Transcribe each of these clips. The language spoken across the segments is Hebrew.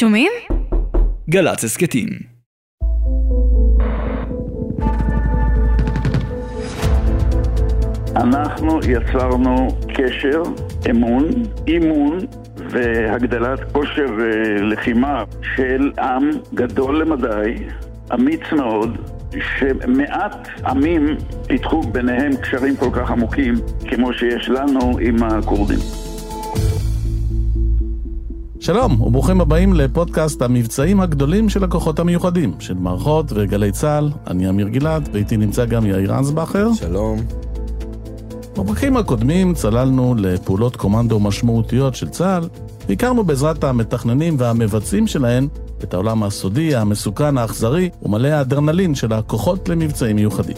שומעים? גל"צ הסכתים. אנחנו יצרנו קשר, אמון, אימון והגדלת כושר אה, לחימה של עם גדול למדי, אמיץ מאוד, שמעט עמים פיתחו ביניהם קשרים כל כך עמוקים כמו שיש לנו עם הכורדים. שלום וברוכים הבאים לפודקאסט המבצעים הגדולים של הכוחות המיוחדים של מערכות וגלי צה"ל. אני אמיר גלעד ואיתי נמצא גם יאיר אנסבכר. שלום. בפרקים הקודמים צללנו לפעולות קומנדו משמעותיות של צה"ל והכרנו בעזרת המתכננים והמבצעים שלהן את העולם הסודי, המסוכן, האכזרי ומלא האדרנלין של הכוחות למבצעים מיוחדים.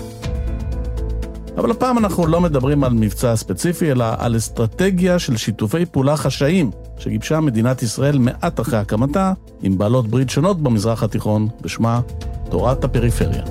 אבל הפעם אנחנו לא מדברים על מבצע ספציפי, אלא על אסטרטגיה של שיתופי פעולה חשאיים שגיבשה מדינת ישראל מעט אחרי הקמתה, עם בעלות ברית שונות במזרח התיכון, בשמה תורת הפריפריה.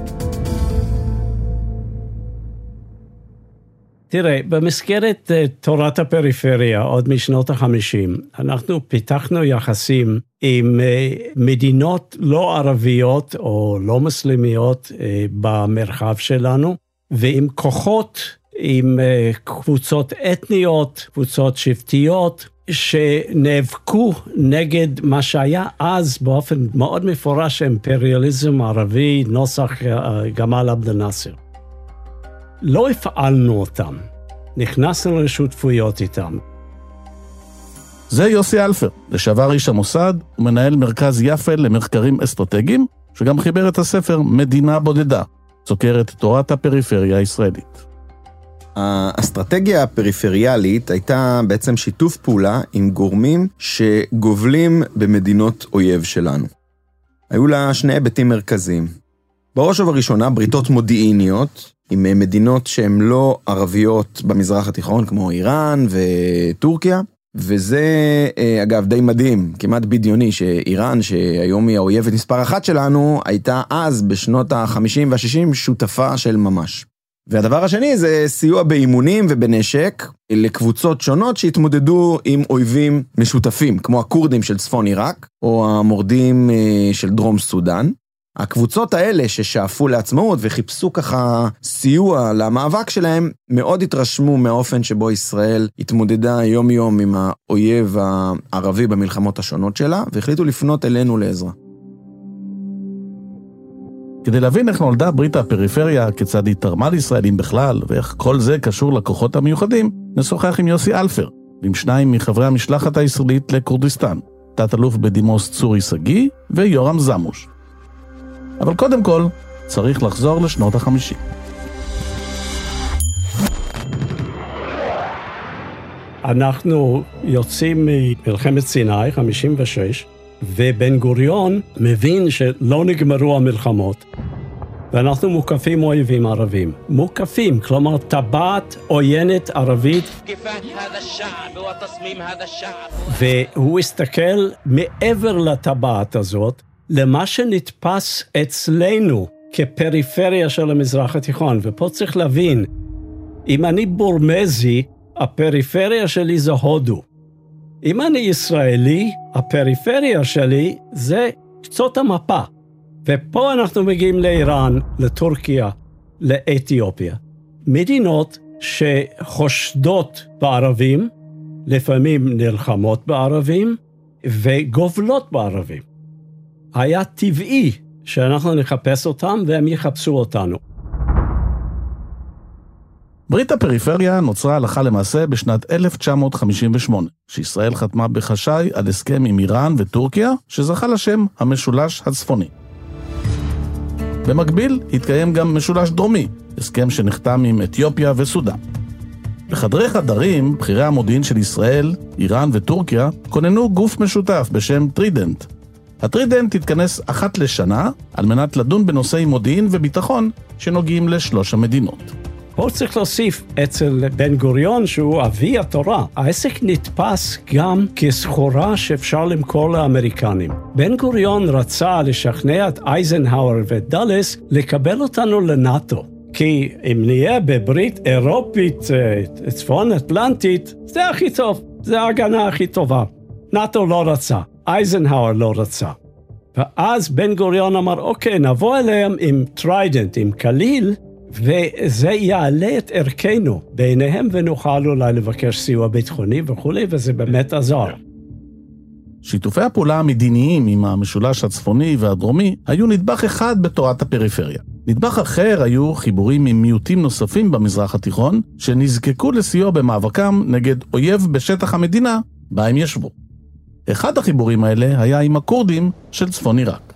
תראה, במסגרת uh, תורת הפריפריה, עוד משנות החמישים, אנחנו פיתחנו יחסים עם uh, מדינות לא ערביות או לא מוסלמיות uh, במרחב שלנו, ועם כוחות, עם קבוצות אתניות, קבוצות שבטיות, שנאבקו נגד מה שהיה אז באופן מאוד מפורש אימפריאליזם ערבי, נוסח uh, גמל עבד אל-נאצר. לא הפעלנו אותם, נכנסנו לשותפויות איתם. זה יוסי אלפר, לשעבר איש המוסד ומנהל מרכז יפה למחקרים אסטרטגיים, שגם חיבר את הספר מדינה בודדה, סוקרת תורת הפריפריה הישראלית. האסטרטגיה הפריפריאלית הייתה בעצם שיתוף פעולה עם גורמים שגובלים במדינות אויב שלנו. היו לה שני היבטים מרכזיים. בראש ובראשונה בריתות מודיעיניות עם מדינות שהן לא ערביות במזרח התיכון, כמו איראן וטורקיה. וזה, אגב, די מדהים, כמעט בדיוני, שאיראן, שהיום היא האויבת מספר אחת שלנו, הייתה אז, בשנות ה-50 וה-60, שותפה של ממש. והדבר השני זה סיוע באימונים ובנשק לקבוצות שונות שהתמודדו עם אויבים משותפים, כמו הכורדים של צפון עיראק, או המורדים של דרום סודאן. הקבוצות האלה ששאפו לעצמאות וחיפשו ככה סיוע למאבק שלהם, מאוד התרשמו מהאופן שבו ישראל התמודדה יום-יום עם האויב הערבי במלחמות השונות שלה, והחליטו לפנות אלינו לעזרה. כדי להבין איך נולדה ברית הפריפריה, כיצד היא תרמה לישראלים בכלל, ואיך כל זה קשור לכוחות המיוחדים, נשוחח עם יוסי אלפר, עם שניים מחברי המשלחת הישראלית לכורדיסטן, תת-אלוף בדימוס צורי שגיא ויורם זמוש. אבל קודם כל, צריך לחזור לשנות החמישים. אנחנו יוצאים ממלחמת סיני, 56, ובן גוריון מבין שלא נגמרו המלחמות, ואנחנו מוקפים אויבים ערבים. מוקפים, כלומר טבעת עוינת ערבית. והוא הסתכל מעבר לטבעת הזאת, למה שנתפס אצלנו כפריפריה של המזרח התיכון. ופה צריך להבין, אם אני בורמזי, הפריפריה שלי זה הודו. אם אני ישראלי, הפריפריה שלי זה קצות המפה. ופה אנחנו מגיעים לאיראן, לטורקיה, לאתיופיה. מדינות שחושדות בערבים, לפעמים נלחמות בערבים, וגובלות בערבים. היה טבעי שאנחנו נחפש אותם והם יחפשו אותנו. ברית הפריפריה נוצרה הלכה למעשה בשנת 1958, שישראל חתמה בחשאי על הסכם עם איראן וטורקיה, שזכה לשם המשולש הצפוני. במקביל התקיים גם משולש דרומי, הסכם שנחתם עם אתיופיה וסודאן. בחדרי חדרים, בכירי המודיעין של ישראל, איראן וטורקיה כוננו גוף משותף בשם טרידנט. הטרידנט התכנס אחת לשנה על מנת לדון בנושאי מודיעין וביטחון שנוגעים לשלוש המדינות. פה צריך להוסיף אצל בן גוריון, שהוא אבי התורה. העסק נתפס גם כסחורה שאפשר למכור לאמריקנים. בן גוריון רצה לשכנע את אייזנהאואר ואת דאלס לקבל אותנו לנאט"ו. כי אם נהיה בברית אירופית צפון אטלנטית, זה הכי טוב, זה ההגנה הכי טובה. נאט"ו לא רצה. אייזנהאואר לא רצה. ואז בן גוריון אמר, אוקיי, נבוא אליהם עם טריידנט, עם כליל, וזה יעלה את ערכנו בעיניהם, ונוכל אולי לבקש סיוע ביטחוני וכולי, וזה באמת עזר. שיתופי הפעולה המדיניים עם המשולש הצפוני והדרומי היו נדבך אחד בתורת הפריפריה. נדבך אחר היו חיבורים עם מיעוטים נוספים במזרח התיכון, שנזקקו לסיוע במאבקם נגד אויב בשטח המדינה בה הם ישבו. אחד החיבורים האלה היה עם הכורדים של צפון עיראק.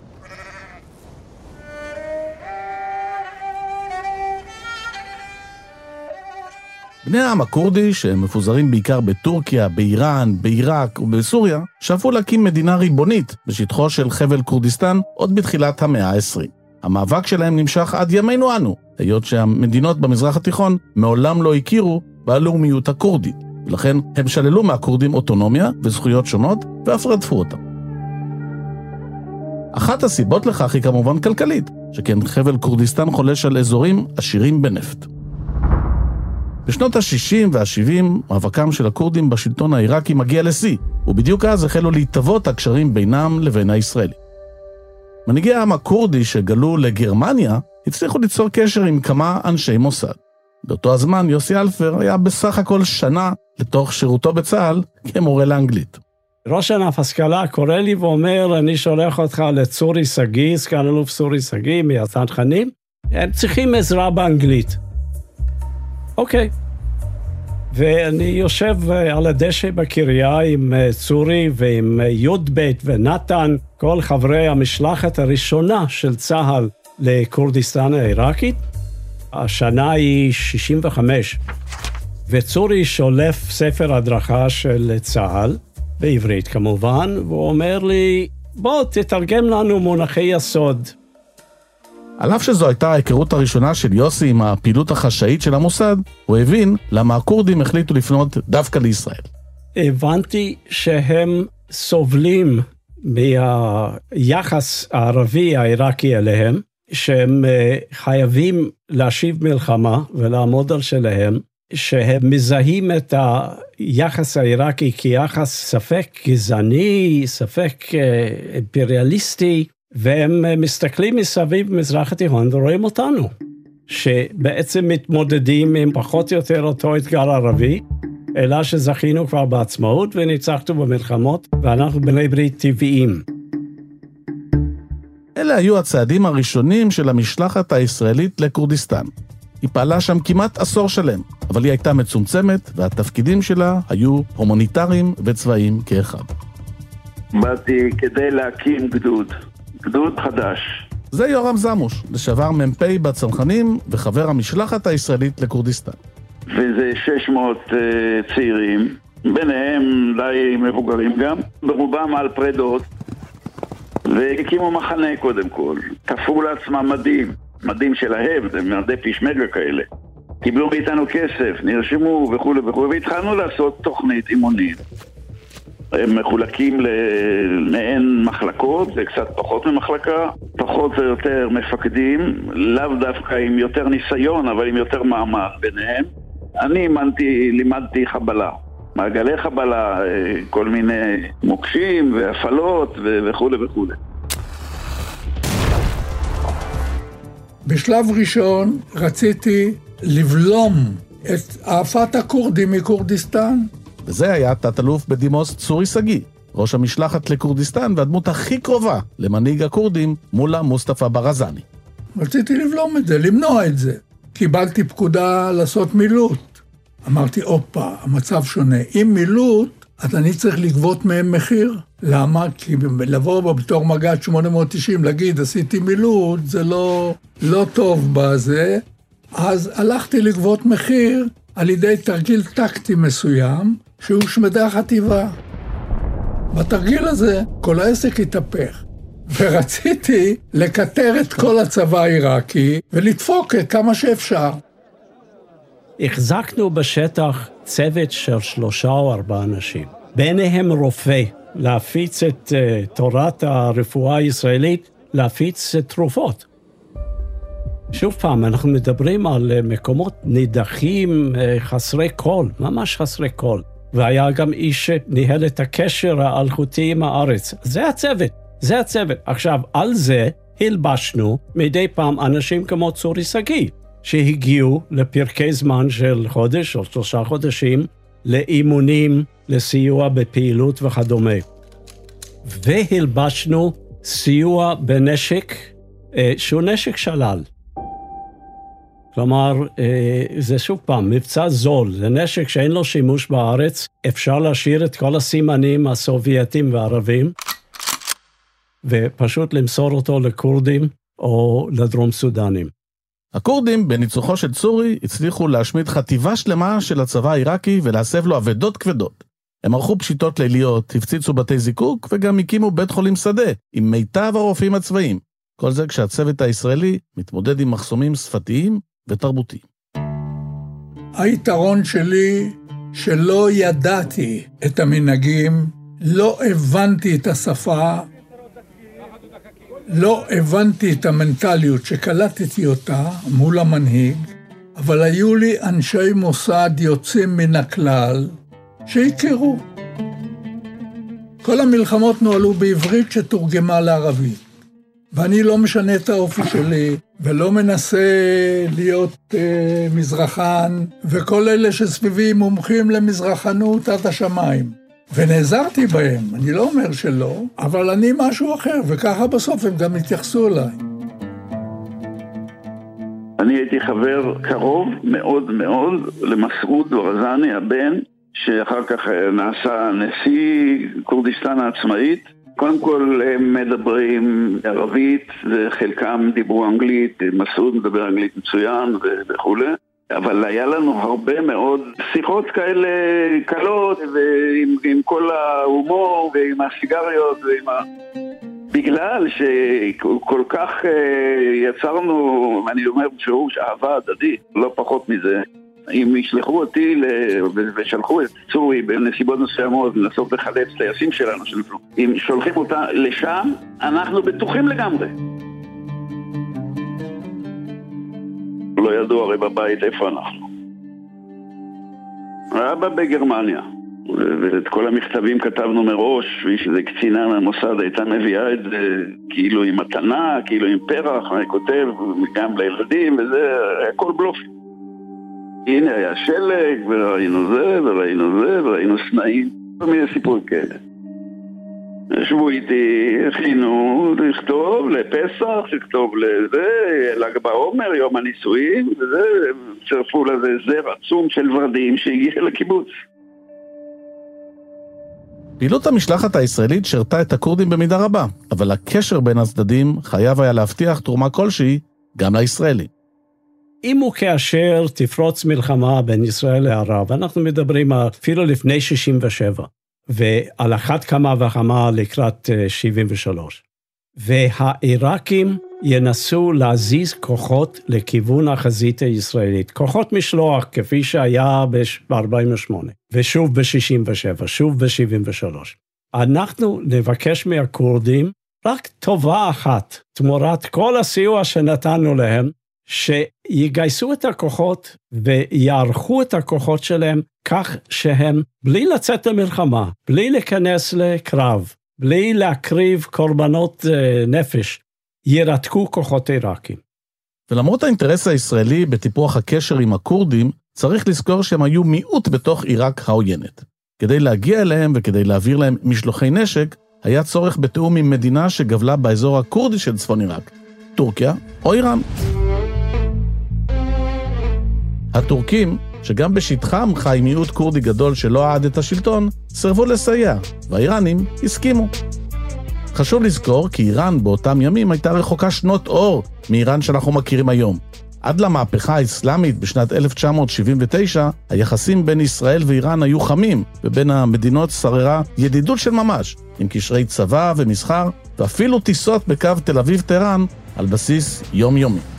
בני העם הכורדי, שמפוזרים בעיקר בטורקיה, באיראן, בעיראק ובסוריה, שאפו להקים מדינה ריבונית בשטחו של חבל כורדיסטן עוד בתחילת המאה ה-20. המאבק שלהם נמשך עד ימינו אנו, היות שהמדינות במזרח התיכון מעולם לא הכירו בלאומיות הכורדית, ולכן הם שללו מהכורדים אוטונומיה וזכויות שונות, ואף רדפו אותם. אחת הסיבות לכך היא כמובן כלכלית, שכן חבל כורדיסטן חולש על אזורים עשירים בנפט. בשנות ה-60 וה-70 מאבקם של הכורדים בשלטון העיראקי מגיע לשיא, ובדיוק אז החלו להתהוות הקשרים בינם לבין הישראלים. מנהיגי העם הכורדי שגלו לגרמניה הצליחו ליצור קשר עם כמה אנשי מוסד. באותו הזמן יוסי אלפר היה בסך הכל שנה לתוך שירותו בצה"ל כמורה לאנגלית. ראש ענף השכלה קורא לי ואומר, אני שולח אותך לצורי שגיא, סגן אלוף צורי שגיא מהצנחנים, הם צריכים עזרה באנגלית. אוקיי. ואני יושב אה, על הדשא בקריה עם אה, צורי ועם אה, י"ב ונתן, כל חברי המשלחת הראשונה של צה"ל לכורדיסטן העיראקית. השנה היא 65, וצורי שולף ספר הדרכה של צה"ל, בעברית כמובן, והוא אומר לי, בוא תתרגם לנו מונחי יסוד. על אף שזו הייתה ההיכרות הראשונה של יוסי עם הפעילות החשאית של המוסד, הוא הבין למה הכורדים החליטו לפנות דווקא לישראל. הבנתי שהם סובלים מהיחס הערבי העיראקי אליהם, שהם אה, חייבים להשיב מלחמה ולעמוד על שלהם, שהם מזהים את היחס העיראקי כיחס ספק גזעני, ספק אה, אימפריאליסטי, והם אה, מסתכלים מסביב במזרח התיכון ורואים אותנו, שבעצם מתמודדים עם פחות או יותר אותו אתגר ערבי, אלא שזכינו כבר בעצמאות וניצחנו במלחמות, ואנחנו בני ברית טבעיים. אלה היו הצעדים הראשונים של המשלחת הישראלית לכורדיסטן. היא פעלה שם כמעט עשור שלם, אבל היא הייתה מצומצמת, והתפקידים שלה היו הומניטריים וצבאיים כאחד. באתי כדי להקים גדוד. גדוד חדש. זה יורם זמוש, לשעבר מ"פ בצנחנים וחבר המשלחת הישראלית לכורדיסטן. וזה 600 uh, אה, צעירים, ביניהם די מבוגרים גם, ברובם על פרדות, והקימו מחנה קודם כל. תפרו לעצמם מדים, מדים שלהם, זה מדי פישמגה כאלה. קיבלו מאיתנו כסף, נרשמו וכולי וכולי, והתחלנו לעשות תוכנית אימונים. הם מחולקים למעין מחלקות, זה קצת פחות ממחלקה, פחות או יותר מפקדים, לאו דווקא עם יותר ניסיון, אבל עם יותר מעמד ביניהם. אני אימנתי, לימדתי חבלה. מעגלי חבלה, כל מיני מוקשים והפעלות וכולי וכולי. בשלב ראשון רציתי לבלום את העפת הכורדים מכורדיסטן וזה היה תת-אלוף בדימוס צורי שגיא, ראש המשלחת לכורדיסטן והדמות הכי קרובה למנהיג הכורדים מולה מוסטפא ברזני. רציתי לבלום את זה, למנוע את זה. קיבלתי פקודה לעשות מילוט. אמרתי, הופה, המצב שונה. אם מילוט, אז אני צריך לגבות מהם מחיר. למה? כי לבוא בתור מג"ד 890, להגיד, עשיתי מילוט, זה לא, לא טוב בזה. אז הלכתי לגבות מחיר על ידי תרגיל טקטי מסוים, שהושמדה החטיבה. בתרגיל הזה כל העסק התהפך. ורציתי לקטר את כל הצבא העיראקי ולדפוק כמה שאפשר. החזקנו בשטח צוות של שלושה או ארבעה אנשים, ביניהם רופא, להפיץ את uh, תורת הרפואה הישראלית, להפיץ uh, תרופות. שוב פעם, אנחנו מדברים על uh, מקומות נידחים, uh, חסרי קול, ממש חסרי קול. והיה גם איש שניהל את הקשר האלחוטי עם הארץ. זה הצוות, זה הצוות. עכשיו, על זה הלבשנו מדי פעם אנשים כמו צורי שגיא, שהגיעו לפרקי זמן של חודש או שלושה חודשים לאימונים, לסיוע בפעילות וכדומה. והלבשנו סיוע בנשק אה, שהוא נשק שלל. כלומר, אה, זה שוב פעם, מבצע זול, זה נשק שאין לו שימוש בארץ, אפשר להשאיר את כל הסימנים הסובייטים והערבים, ופשוט למסור אותו לכורדים או לדרום סודנים. הכורדים, בניצוחו של צורי, הצליחו להשמיד חטיבה שלמה של הצבא העיראקי ולהסב לו אבדות כבדות. הם ערכו פשיטות ליליות, הפציצו בתי זיקוק וגם הקימו בית חולים שדה עם מיטב הרופאים הצבאיים. כל זה כשהצוות הישראלי מתמודד עם מחסומים שפתיים ותרבותיים. היתרון שלי שלא ידעתי את המנהגים, לא הבנתי את השפה, לא הבנתי את המנטליות שקלטתי אותה מול המנהיג, אבל היו לי אנשי מוסד יוצאים מן הכלל שהכירו. כל המלחמות נוהלו בעברית שתורגמה לערבית. ואני לא משנה את האופי שלי, ולא מנסה להיות אה, מזרחן, וכל אלה שסביבי מומחים למזרחנות עד השמיים. ונעזרתי בהם, אני לא אומר שלא, אבל אני משהו אחר, וככה בסוף הם גם התייחסו אליי. אני הייתי חבר קרוב מאוד מאוד למסעוד ורזני הבן, שאחר כך נעשה נשיא כורדיסטן העצמאית. קודם כל הם מדברים ערבית, וחלקם דיברו אנגלית, מסעוד מדבר אנגלית מצוין וכולי. אבל היה לנו הרבה מאוד שיחות כאלה קלות, ועם עם כל ההומור, ועם הסיגריות, ועם ה... בגלל שכל כך uh, יצרנו, אני אומר בפירוש, אהבה הדדית, לא פחות מזה. אם ישלחו אותי ושלחו את צורי בנסיבות מסוימות לנסות לחלץ טייסים שלנו שנפלו, אם שולחים אותה לשם, אנחנו בטוחים לגמרי. לא ידעו הרי בבית איפה אנחנו. אבא בגרמניה, ואת כל המכתבים כתבנו מראש, ואיזה קצינה מהמוסד הייתה מביאה את זה כאילו עם מתנה, כאילו עם פרח, אני כותב גם לילדים וזה, הכל בלופים. הנה היה שלג, וראינו זה, וראינו זה, וראינו סנאים, כל מיני סיפורים כאלה. ישבו איתי, הכינו לכתוב לפסח, לכתוב לזה, ל"ג בעומר, יום הנישואין, וזה, צירפו לזה זר עצום של ורדים שהגיע לקיבוץ. פעילות המשלחת הישראלית שירתה את הכורדים במידה רבה, אבל הקשר בין הצדדים חייב היה להבטיח תרומה כלשהי גם לישראלים. אם וכאשר תפרוץ מלחמה בין ישראל לערב, אנחנו מדברים אפילו לפני 67', ועל אחת כמה וכמה לקראת 73'. אה, והעיראקים ינסו להזיז כוחות לכיוון החזית הישראלית, כוחות משלוח כפי שהיה ב-48, ושוב ב-67, שוב ב-73. אנחנו נבקש מהכורדים רק טובה אחת, תמורת כל הסיוע שנתנו להם, שיגייסו את הכוחות ויערכו את הכוחות שלהם כך שהם, בלי לצאת למלחמה, בלי להיכנס לקרב, בלי להקריב קורבנות uh, נפש, ירתקו כוחות עיראקים. ולמרות האינטרס הישראלי בטיפוח הקשר עם הכורדים, צריך לזכור שהם היו מיעוט בתוך עיראק העוינת. כדי להגיע אליהם וכדי להעביר להם משלוחי נשק, היה צורך בתיאום עם מדינה שגבלה באזור הכורדי של צפון עיראק, טורקיה או איראן. הטורקים, שגם בשטחם חי מיעוט כורדי גדול שלא אהד את השלטון, סירבו לסייע, והאיראנים הסכימו. חשוב לזכור כי איראן באותם ימים הייתה רחוקה שנות אור מאיראן שאנחנו מכירים היום. עד למהפכה האסלאמית בשנת 1979, היחסים בין ישראל ואיראן היו חמים, ובין המדינות שררה ידידות של ממש, עם קשרי צבא ומסחר, ואפילו טיסות בקו תל אביב-טהרן על בסיס יומיומי.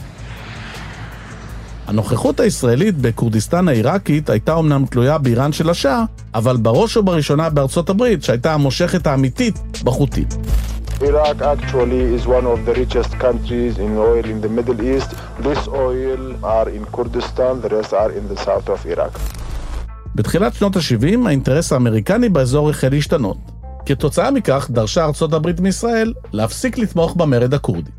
הנוכחות הישראלית בכורדיסטן העיראקית הייתה אמנם תלויה באיראן של השאה, אבל בראש ובראשונה בארצות הברית, שהייתה המושכת האמיתית בחוטים. Iraq actually is one of the richest countries in oil in the Middle East. This oil are in Kurdistan, the rest are in the south of Iraq. בתחילת שנות ה-70 האינטרס האמריקני באזור החל להשתנות. כתוצאה מכך דרשה ארצות הברית מישראל להפסיק לתמוך במרד הכורדי.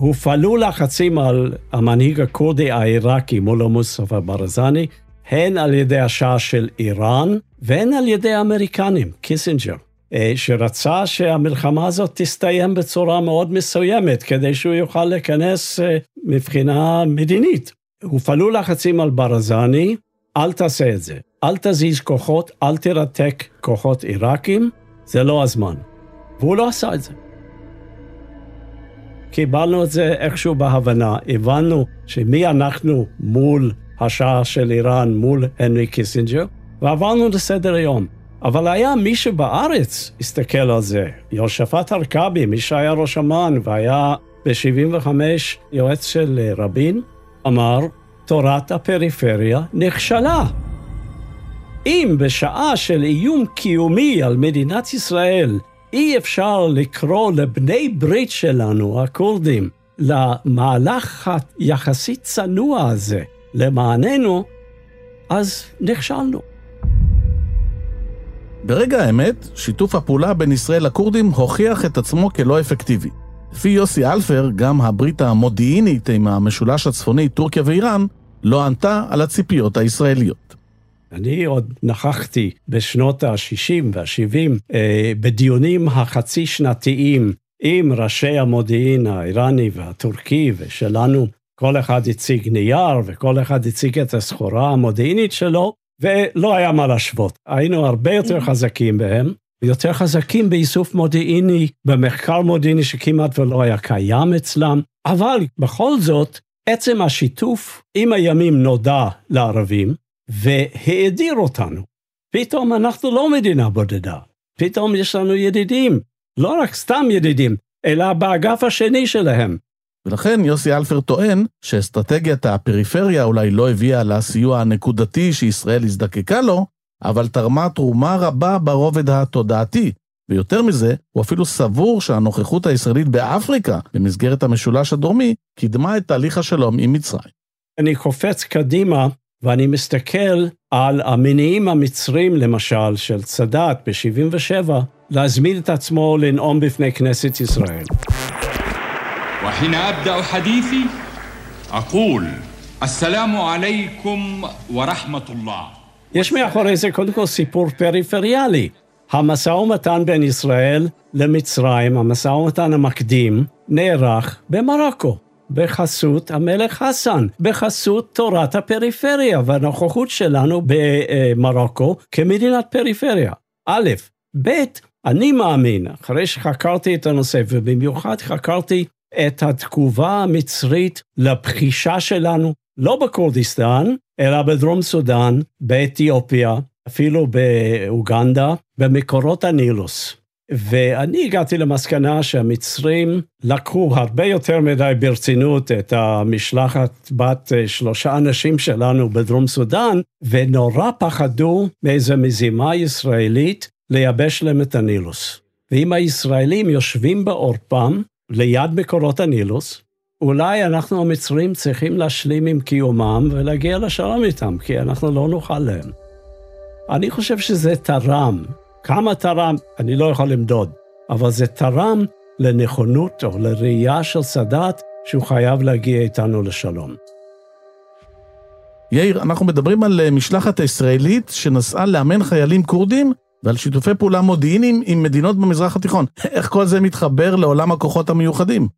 הופעלו לחצים על המנהיג הכורדי העיראקי מולו מוסטפא ברזני, הן על ידי השאה של איראן והן על ידי האמריקנים, קיסינג'ר, אה, שרצה שהמלחמה הזאת תסתיים בצורה מאוד מסוימת, כדי שהוא יוכל להיכנס אה, מבחינה מדינית. הופעלו לחצים על ברזני, אל תעשה את זה. אל תזיז כוחות, אל תרתק כוחות עיראקים, זה לא הזמן. והוא לא עשה את זה. קיבלנו את זה איכשהו בהבנה, הבנו שמי אנחנו מול השאה של איראן, מול הנרי קיסינג'ר, ועברנו לסדר היום. אבל היה מי שבארץ הסתכל על זה, יהושפט הרכבי, מי שהיה ראש אמ"ן והיה ב-75 יועץ של רבין, אמר, תורת הפריפריה נכשלה. אם בשעה של איום קיומי על מדינת ישראל אי אפשר לקרוא לבני ברית שלנו, הכורדים, למהלך היחסית צנוע הזה למעננו, אז נכשלנו. ברגע האמת, שיתוף הפעולה בין ישראל לכורדים הוכיח את עצמו כלא אפקטיבי. לפי יוסי אלפר, גם הברית המודיעינית עם המשולש הצפוני, טורקיה ואיראן, לא ענתה על הציפיות הישראליות. אני עוד נכחתי בשנות ה-60 וה-70 אה, בדיונים החצי שנתיים עם ראשי המודיעין האיראני והטורקי ושלנו. כל אחד הציג נייר וכל אחד הציג את הסחורה המודיעינית שלו, ולא היה מה להשוות. היינו הרבה יותר חזקים בהם, ויותר חזקים באיסוף מודיעיני, במחקר מודיעיני שכמעט ולא היה קיים אצלם, אבל בכל זאת, עצם השיתוף עם הימים נודע לערבים, והאדיר אותנו. פתאום אנחנו לא מדינה בודדה, פתאום יש לנו ידידים, לא רק סתם ידידים, אלא באגף השני שלהם. ולכן יוסי אלפר טוען שאסטרטגיית הפריפריה אולי לא הביאה לסיוע הנקודתי שישראל הזדקקה לו, אבל תרמה תרומה רבה ברובד התודעתי. ויותר מזה, הוא אפילו סבור שהנוכחות הישראלית באפריקה, במסגרת המשולש הדרומי, קידמה את תהליך השלום עם מצרים. אני קופץ קדימה ואני מסתכל על המניעים המצרים, למשל, של סאדאת ב-77, להזמין את עצמו לנאום בפני כנסת ישראל. وحين أبدأ حديثي أقول السلام عليكم ورحمة الله יש מאחורי זה קודם כל סיפור פריפריאלי. המשא ומתן בין ישראל למצרים, המשא ומתן המקדים, נערך במרוקו. בחסות המלך חסן, בחסות תורת הפריפריה והנוכחות שלנו במרוקו כמדינת פריפריה. א', ב', אני מאמין, אחרי שחקרתי את הנושא, ובמיוחד חקרתי את התגובה המצרית לבחישה שלנו, לא בכורדיסטן, אלא בדרום סודאן, באתיופיה, אפילו באוגנדה, במקורות הנילוס. ואני הגעתי למסקנה שהמצרים לקחו הרבה יותר מדי ברצינות את המשלחת בת שלושה אנשים שלנו בדרום סודאן, ונורא פחדו מאיזו מזימה ישראלית לייבש להם את הנילוס. ואם הישראלים יושבים בעורפם, ליד מקורות הנילוס, אולי אנחנו המצרים צריכים להשלים עם קיומם ולהגיע לשלום איתם, כי אנחנו לא נוכל להם. אני חושב שזה תרם כמה תרם, אני לא יכול למדוד, אבל זה תרם לנכונות או לראייה של סאדאת שהוא חייב להגיע איתנו לשלום. יאיר, אנחנו מדברים על אה, משלחת הישראלית שנסעה לאמן חיילים כורדים ועל שיתופי פעולה מודיעיניים עם מדינות במזרח התיכון. איך כל זה מתחבר לעולם הכוחות המיוחדים?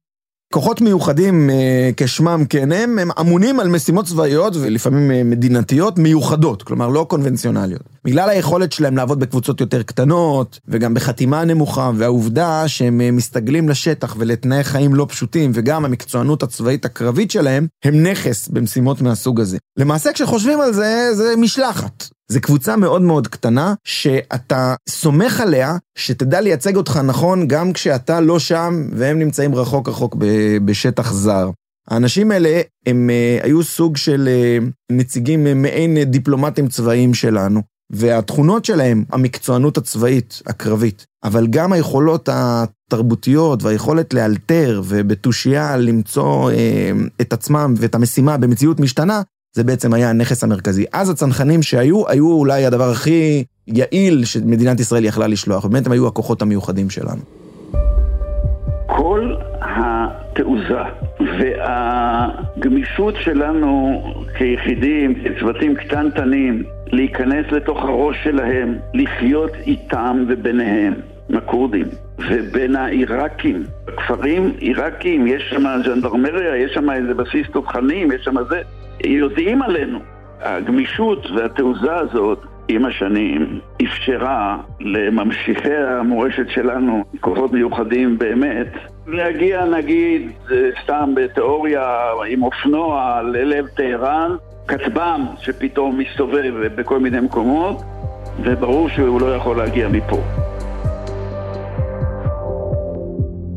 כוחות מיוחדים, אה, כשמם כן הם, הם אמונים על משימות צבאיות ולפעמים אה, מדינתיות מיוחדות, כלומר לא קונבנציונליות. בגלל היכולת שלהם לעבוד בקבוצות יותר קטנות, וגם בחתימה נמוכה, והעובדה שהם אה, מסתגלים לשטח ולתנאי חיים לא פשוטים, וגם המקצוענות הצבאית הקרבית שלהם, הם נכס במשימות מהסוג הזה. למעשה כשחושבים על זה, זה משלחת. זה קבוצה מאוד מאוד קטנה, שאתה סומך עליה שתדע לייצג אותך נכון גם כשאתה לא שם והם נמצאים רחוק רחוק בשטח זר. האנשים האלה הם uh, היו סוג של uh, נציגים uh, מעין דיפלומטים צבאיים שלנו, והתכונות שלהם, המקצוענות הצבאית, הקרבית, אבל גם היכולות התרבותיות והיכולת לאלתר ובתושייה למצוא uh, את עצמם ואת המשימה במציאות משתנה, זה בעצם היה הנכס המרכזי. אז הצנחנים שהיו, היו אולי הדבר הכי יעיל שמדינת ישראל יכלה לשלוח, ובאמת הם היו הכוחות המיוחדים שלנו. כל התעוזה והגמישות שלנו כיחידים, כצוותים קטנטנים, להיכנס לתוך הראש שלהם, לחיות איתם וביניהם, עם הכורדים, ובין העיראקים, בכפרים עיראקים, יש שם ז'נדרמריה, יש שם איזה בסיס תותחנים, יש שם זה, יודעים עלינו. הגמישות והתעוזה הזאת עם השנים אפשרה לממשיכי המורשת שלנו, כוחות מיוחדים באמת, להגיע נגיד, סתם בתיאוריה עם אופנוע ללב טהרן, כטב"ם שפתאום מסתובב בכל מיני מקומות, וברור שהוא לא יכול להגיע מפה.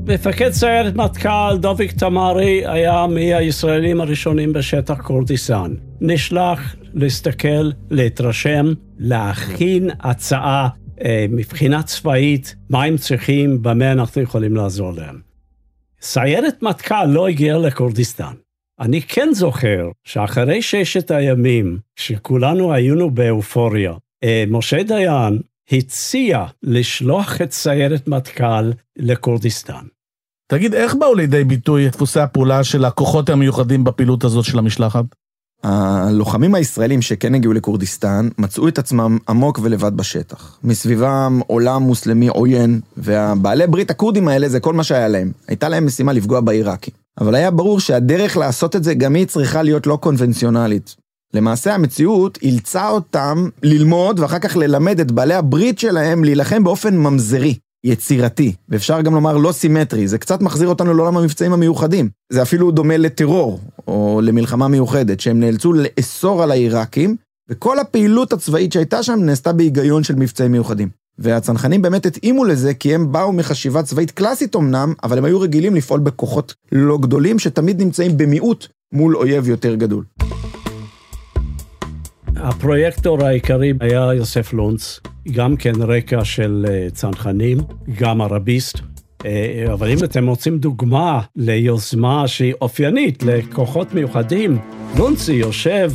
מפקד סיירת מטכ"ל דוביק תמרי היה מהישראלים הראשונים בשטח כורדיסטן. נשלח להסתכל, להתרשם, להכין הצעה אה, מבחינה צבאית, מה הם צריכים, במה אנחנו יכולים לעזור להם. סיירת מטכ"ל לא הגיעה לכורדיסטן. אני כן זוכר שאחרי ששת הימים, כשכולנו היינו באופוריה, אה, משה דיין הציע לשלוח את סיירת מטכ"ל לכורדיסטן. תגיד, איך באו לידי ביטוי דפוסי הפעולה של הכוחות המיוחדים בפעילות הזאת של המשלחת? הלוחמים הישראלים שכן הגיעו לכורדיסטן מצאו את עצמם עמוק ולבד בשטח. מסביבם עולם מוסלמי עוין, והבעלי ברית הכורדים האלה זה כל מה שהיה להם. הייתה להם משימה לפגוע בעיראקים. אבל היה ברור שהדרך לעשות את זה גם היא צריכה להיות לא קונבנציונלית. למעשה המציאות אילצה אותם ללמוד ואחר כך ללמד את בעלי הברית שלהם להילחם באופן ממזרי. יצירתי, ואפשר גם לומר לא סימטרי, זה קצת מחזיר אותנו לעולם המבצעים המיוחדים. זה אפילו דומה לטרור, או למלחמה מיוחדת, שהם נאלצו לאסור על העיראקים, וכל הפעילות הצבאית שהייתה שם נעשתה בהיגיון של מבצעים מיוחדים. והצנחנים באמת התאימו לזה, כי הם באו מחשיבה צבאית קלאסית אמנם, אבל הם היו רגילים לפעול בכוחות לא גדולים, שתמיד נמצאים במיעוט מול אויב יותר גדול. הפרויקטור העיקרי היה יוסף לונץ, גם כן רקע של אה, צנחנים, גם ערביסט. אה, אבל אם אתם רוצים דוגמה ליוזמה שהיא אופיינית לכוחות מיוחדים, לונצי יושב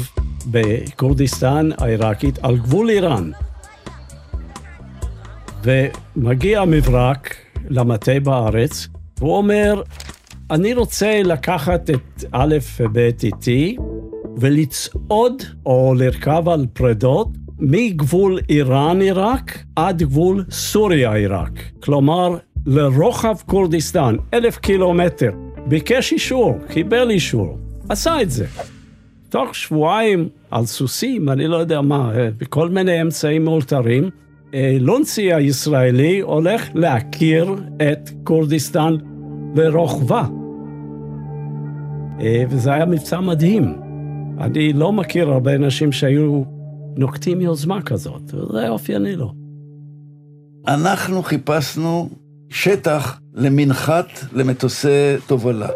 בכורדיסטן העיראקית על גבול איראן. ומגיע מברק למטה בארץ, והוא אומר, אני רוצה לקחת את א' וב' איתי ולצעוד או לרכב על פרדות מגבול איראן-עיראק עד גבול סוריה-עיראק. כלומר, לרוחב כורדיסטן, אלף קילומטר. ביקש אישור, קיבל אישור, עשה את זה. תוך שבועיים על סוסים, אני לא יודע מה, בכל מיני אמצעים מאולתרים, לונצי הישראלי הולך להכיר את כורדיסטן לרוחבה. וזה היה מבצע מדהים. אני לא מכיר הרבה אנשים שהיו נוקטים יוזמה כזאת, זה אופייני לו. אנחנו חיפשנו שטח למנחת למטוסי תובלה.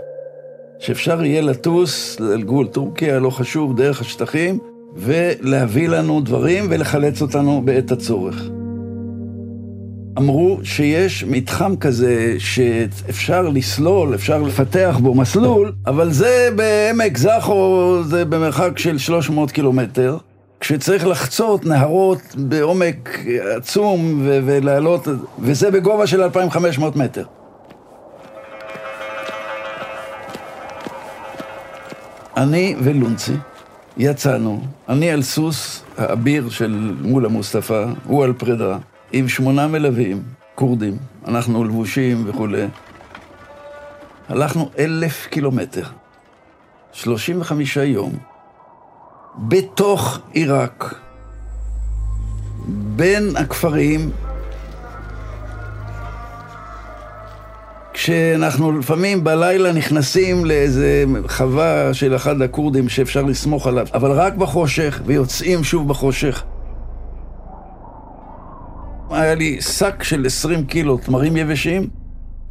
שאפשר יהיה לטוס לגבול טורקיה, לא חשוב, דרך השטחים, ולהביא לנו דברים ולחלץ אותנו בעת הצורך. אמרו שיש מתחם כזה שאפשר לסלול, אפשר לפתח בו מסלול, אבל זה בעמק זכו, זה במרחק של 300 קילומטר. כשצריך לחצות נהרות בעומק עצום ו- ולעלות, וזה בגובה של 2,500 מטר. אני ולונצי יצאנו, אני על סוס האביר של מולה מוסטפא, הוא על פרידה, עם שמונה מלווים, כורדים, אנחנו לבושים וכולי. הלכנו אלף קילומטר, 35 יום, בתוך עיראק, בין הכפרים, כשאנחנו לפעמים בלילה נכנסים לאיזה חווה של אחד הכורדים שאפשר לסמוך עליו, אבל רק בחושך, ויוצאים שוב בחושך. היה לי שק של 20 קילו תמרים יבשים,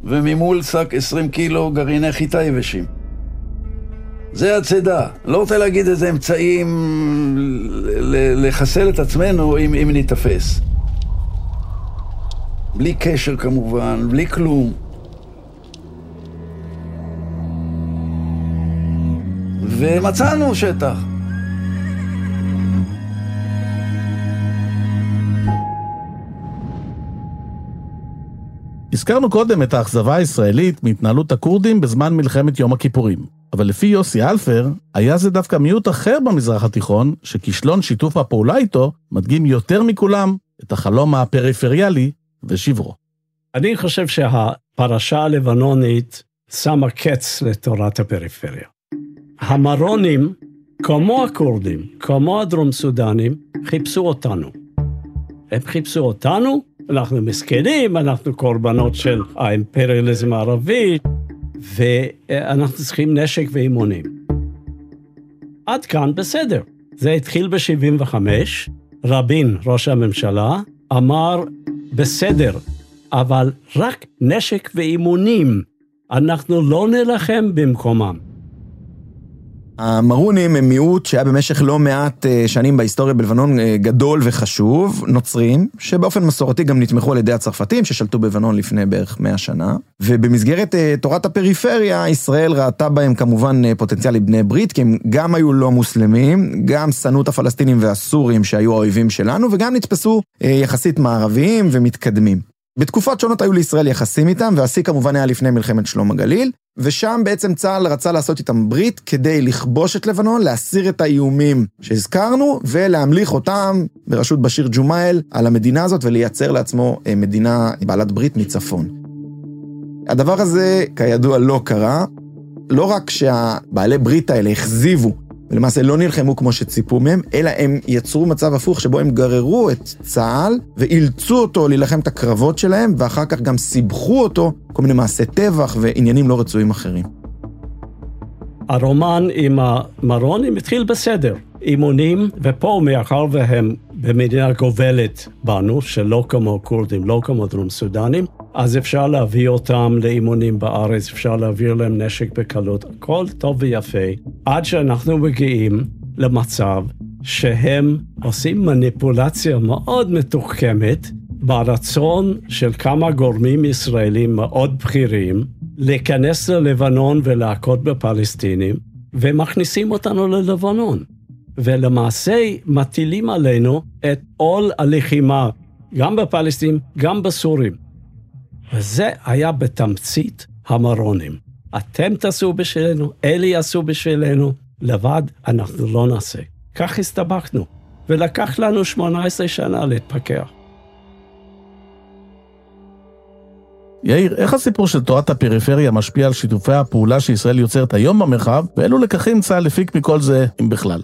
וממול שק 20 קילו גרעיני חיטה יבשים. זה הצידה. לא רוצה להגיד איזה אמצעים לחסל את עצמנו אם, אם ניתפס. בלי קשר כמובן, בלי כלום. ומצאנו שטח. הזכרנו קודם את האכזבה הישראלית מהתנהלות הכורדים בזמן מלחמת יום הכיפורים. אבל לפי יוסי אלפר, היה זה דווקא מיעוט אחר במזרח התיכון, שכישלון שיתוף הפעולה איתו מדגים יותר מכולם את החלום הפריפריאלי ושברו. אני חושב שהפרשה הלבנונית שמה קץ לתורת הפריפריה. המרונים, כמו הכורדים, כמו הדרום סודנים, חיפשו אותנו. הם חיפשו אותנו, אנחנו מסכנים, אנחנו קורבנות של האימפריאליזם הערבי, ואנחנו צריכים נשק ואימונים. עד כאן בסדר. זה התחיל ב-75, רבין, ראש הממשלה, אמר, בסדר, אבל רק נשק ואימונים, אנחנו לא נלחם במקומם. המרונים הם מיעוט שהיה במשך לא מעט אה, שנים בהיסטוריה בלבנון אה, גדול וחשוב, נוצרים, שבאופן מסורתי גם נתמכו על ידי הצרפתים ששלטו בלבנון לפני בערך 100 שנה. ובמסגרת אה, תורת הפריפריה, ישראל ראתה בהם כמובן פוטנציאלי בני ברית, כי הם גם היו לא מוסלמים, גם שנאו את הפלסטינים והסורים שהיו האויבים שלנו, וגם נתפסו יחסית מערביים ומתקדמים. בתקופות שונות היו לישראל יחסים איתם, והשיא כמובן היה לפני מלחמת שלום הגליל, ושם בעצם צה"ל רצה לעשות איתם ברית כדי לכבוש את לבנון, להסיר את האיומים שהזכרנו, ולהמליך אותם בראשות בשיר ג'ומאייל על המדינה הזאת ולייצר לעצמו אה, מדינה בעלת ברית מצפון. הדבר הזה, כידוע, לא קרה. לא רק שהבעלי ברית האלה הכזיבו ולמעשה לא נלחמו כמו שציפו מהם, אלא הם יצרו מצב הפוך שבו הם גררו את צה"ל ואילצו אותו להילחם את הקרבות שלהם, ואחר כך גם סיבכו אותו כל מיני מעשי טבח ועניינים לא רצויים אחרים. הרומן עם המרונים התחיל בסדר. אימונים, ופה מאחר והם במדינה גובלת בנו, שלא כמו כורדים, לא כמו דרום סודנים, אז אפשר להביא אותם לאימונים בארץ, אפשר להעביר להם נשק בקלות, הכל טוב ויפה, עד שאנחנו מגיעים למצב שהם עושים מניפולציה מאוד מתוחכמת ברצון של כמה גורמים ישראלים מאוד בכירים להיכנס ללבנון ולהכות בפלסטינים, ומכניסים אותנו ללבנון. ולמעשה מטילים עלינו את עול הלחימה, גם בפלסטינים, גם בסורים. וזה היה בתמצית המרונים. אתם תעשו בשבילנו, אלה יעשו בשבילנו, לבד אנחנו לא נעשה. כך הסתבכנו, ולקח לנו 18 שנה להתפכח. יאיר, איך הסיפור של תורת הפריפריה משפיע על שיתופי הפעולה שישראל יוצרת היום במרחב, ואילו לקחים צה"ל הפיק מכל זה, אם בכלל?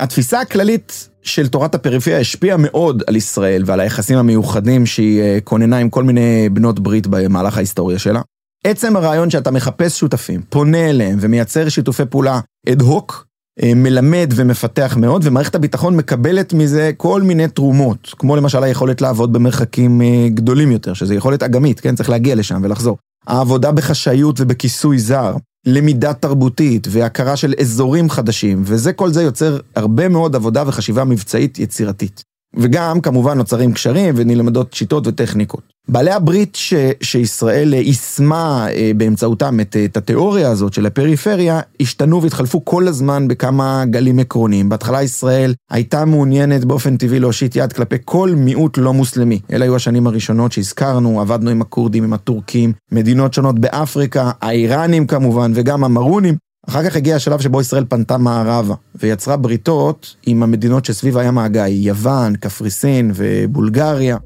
התפיסה הכללית של תורת הפריפריה השפיעה מאוד על ישראל ועל היחסים המיוחדים שהיא אה, כוננה עם כל מיני בנות ברית במהלך ההיסטוריה שלה. עצם הרעיון שאתה מחפש שותפים, פונה אליהם ומייצר שיתופי פעולה אד הוק, אה, מלמד ומפתח מאוד, ומערכת הביטחון מקבלת מזה כל מיני תרומות, כמו למשל היכולת לעבוד במרחקים אה, גדולים יותר, שזה יכולת אגמית, כן? צריך להגיע לשם ולחזור. העבודה בחשאיות ובכיסוי זר, למידה תרבותית והכרה של אזורים חדשים, וזה כל זה יוצר הרבה מאוד עבודה וחשיבה מבצעית יצירתית. וגם כמובן נוצרים קשרים ונלמדות שיטות וטכניקות. בעלי הברית ש, שישראל יישמה אה, באמצעותם את, את התיאוריה הזאת של הפריפריה, השתנו והתחלפו כל הזמן בכמה גלים עקרוניים. בהתחלה ישראל הייתה מעוניינת באופן טבעי להושיט יד כלפי כל מיעוט לא מוסלמי. אלה היו השנים הראשונות שהזכרנו, עבדנו עם הכורדים, עם הטורקים, מדינות שונות באפריקה, האיראנים כמובן, וגם המרונים. אחר כך הגיע השלב שבו ישראל פנתה מערבה, ויצרה בריתות עם המדינות שסביב הים האגאי, יוון, קפריסין ובולגריה.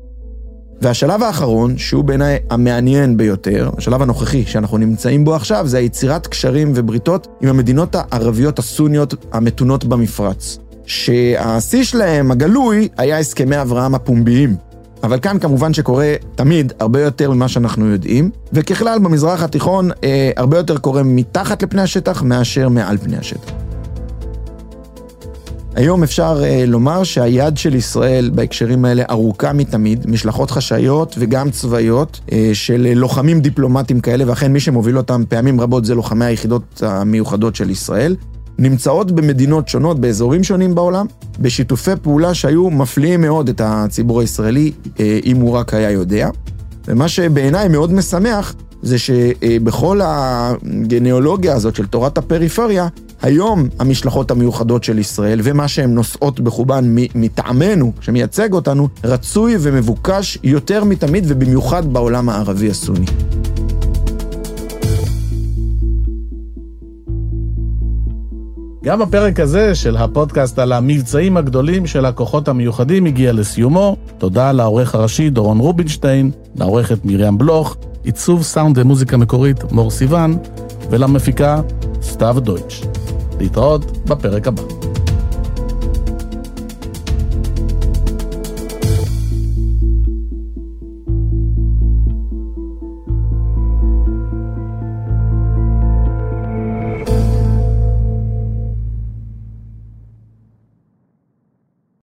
והשלב האחרון, שהוא בעיניי המעניין ביותר, השלב הנוכחי שאנחנו נמצאים בו עכשיו, זה היצירת קשרים ובריתות עם המדינות הערביות הסוניות המתונות במפרץ. שהשיא שלהם, הגלוי, היה הסכמי אברהם הפומביים. אבל כאן כמובן שקורה תמיד הרבה יותר ממה שאנחנו יודעים, וככלל במזרח התיכון אה, הרבה יותר קורה מתחת לפני השטח מאשר מעל פני השטח. היום אפשר uh, לומר שהיד של ישראל בהקשרים האלה ארוכה מתמיד, משלחות חשאיות וגם צבאיות uh, של לוחמים דיפלומטיים כאלה, ואכן מי שמוביל אותם פעמים רבות זה לוחמי היחידות המיוחדות של ישראל. נמצאות במדינות שונות, באזורים שונים בעולם, בשיתופי פעולה שהיו מפליאים מאוד את הציבור הישראלי, uh, אם הוא רק היה יודע. ומה שבעיניי מאוד משמח, זה שבכל הגניאולוגיה הזאת של תורת הפריפריה, היום המשלחות המיוחדות של ישראל ומה שהן נושאות בחובן מטעמנו, שמייצג אותנו, רצוי ומבוקש יותר מתמיד ובמיוחד בעולם הערבי הסוני. גם הפרק הזה של הפודקאסט על המבצעים הגדולים של הכוחות המיוחדים הגיע לסיומו. תודה לעורך הראשי דורון רובינשטיין, לעורכת מרים בלוך, עיצוב סאונד ומוזיקה מקורית מור סיוון, ולמפיקה סתיו דויטש. להתראות בפרק הבא.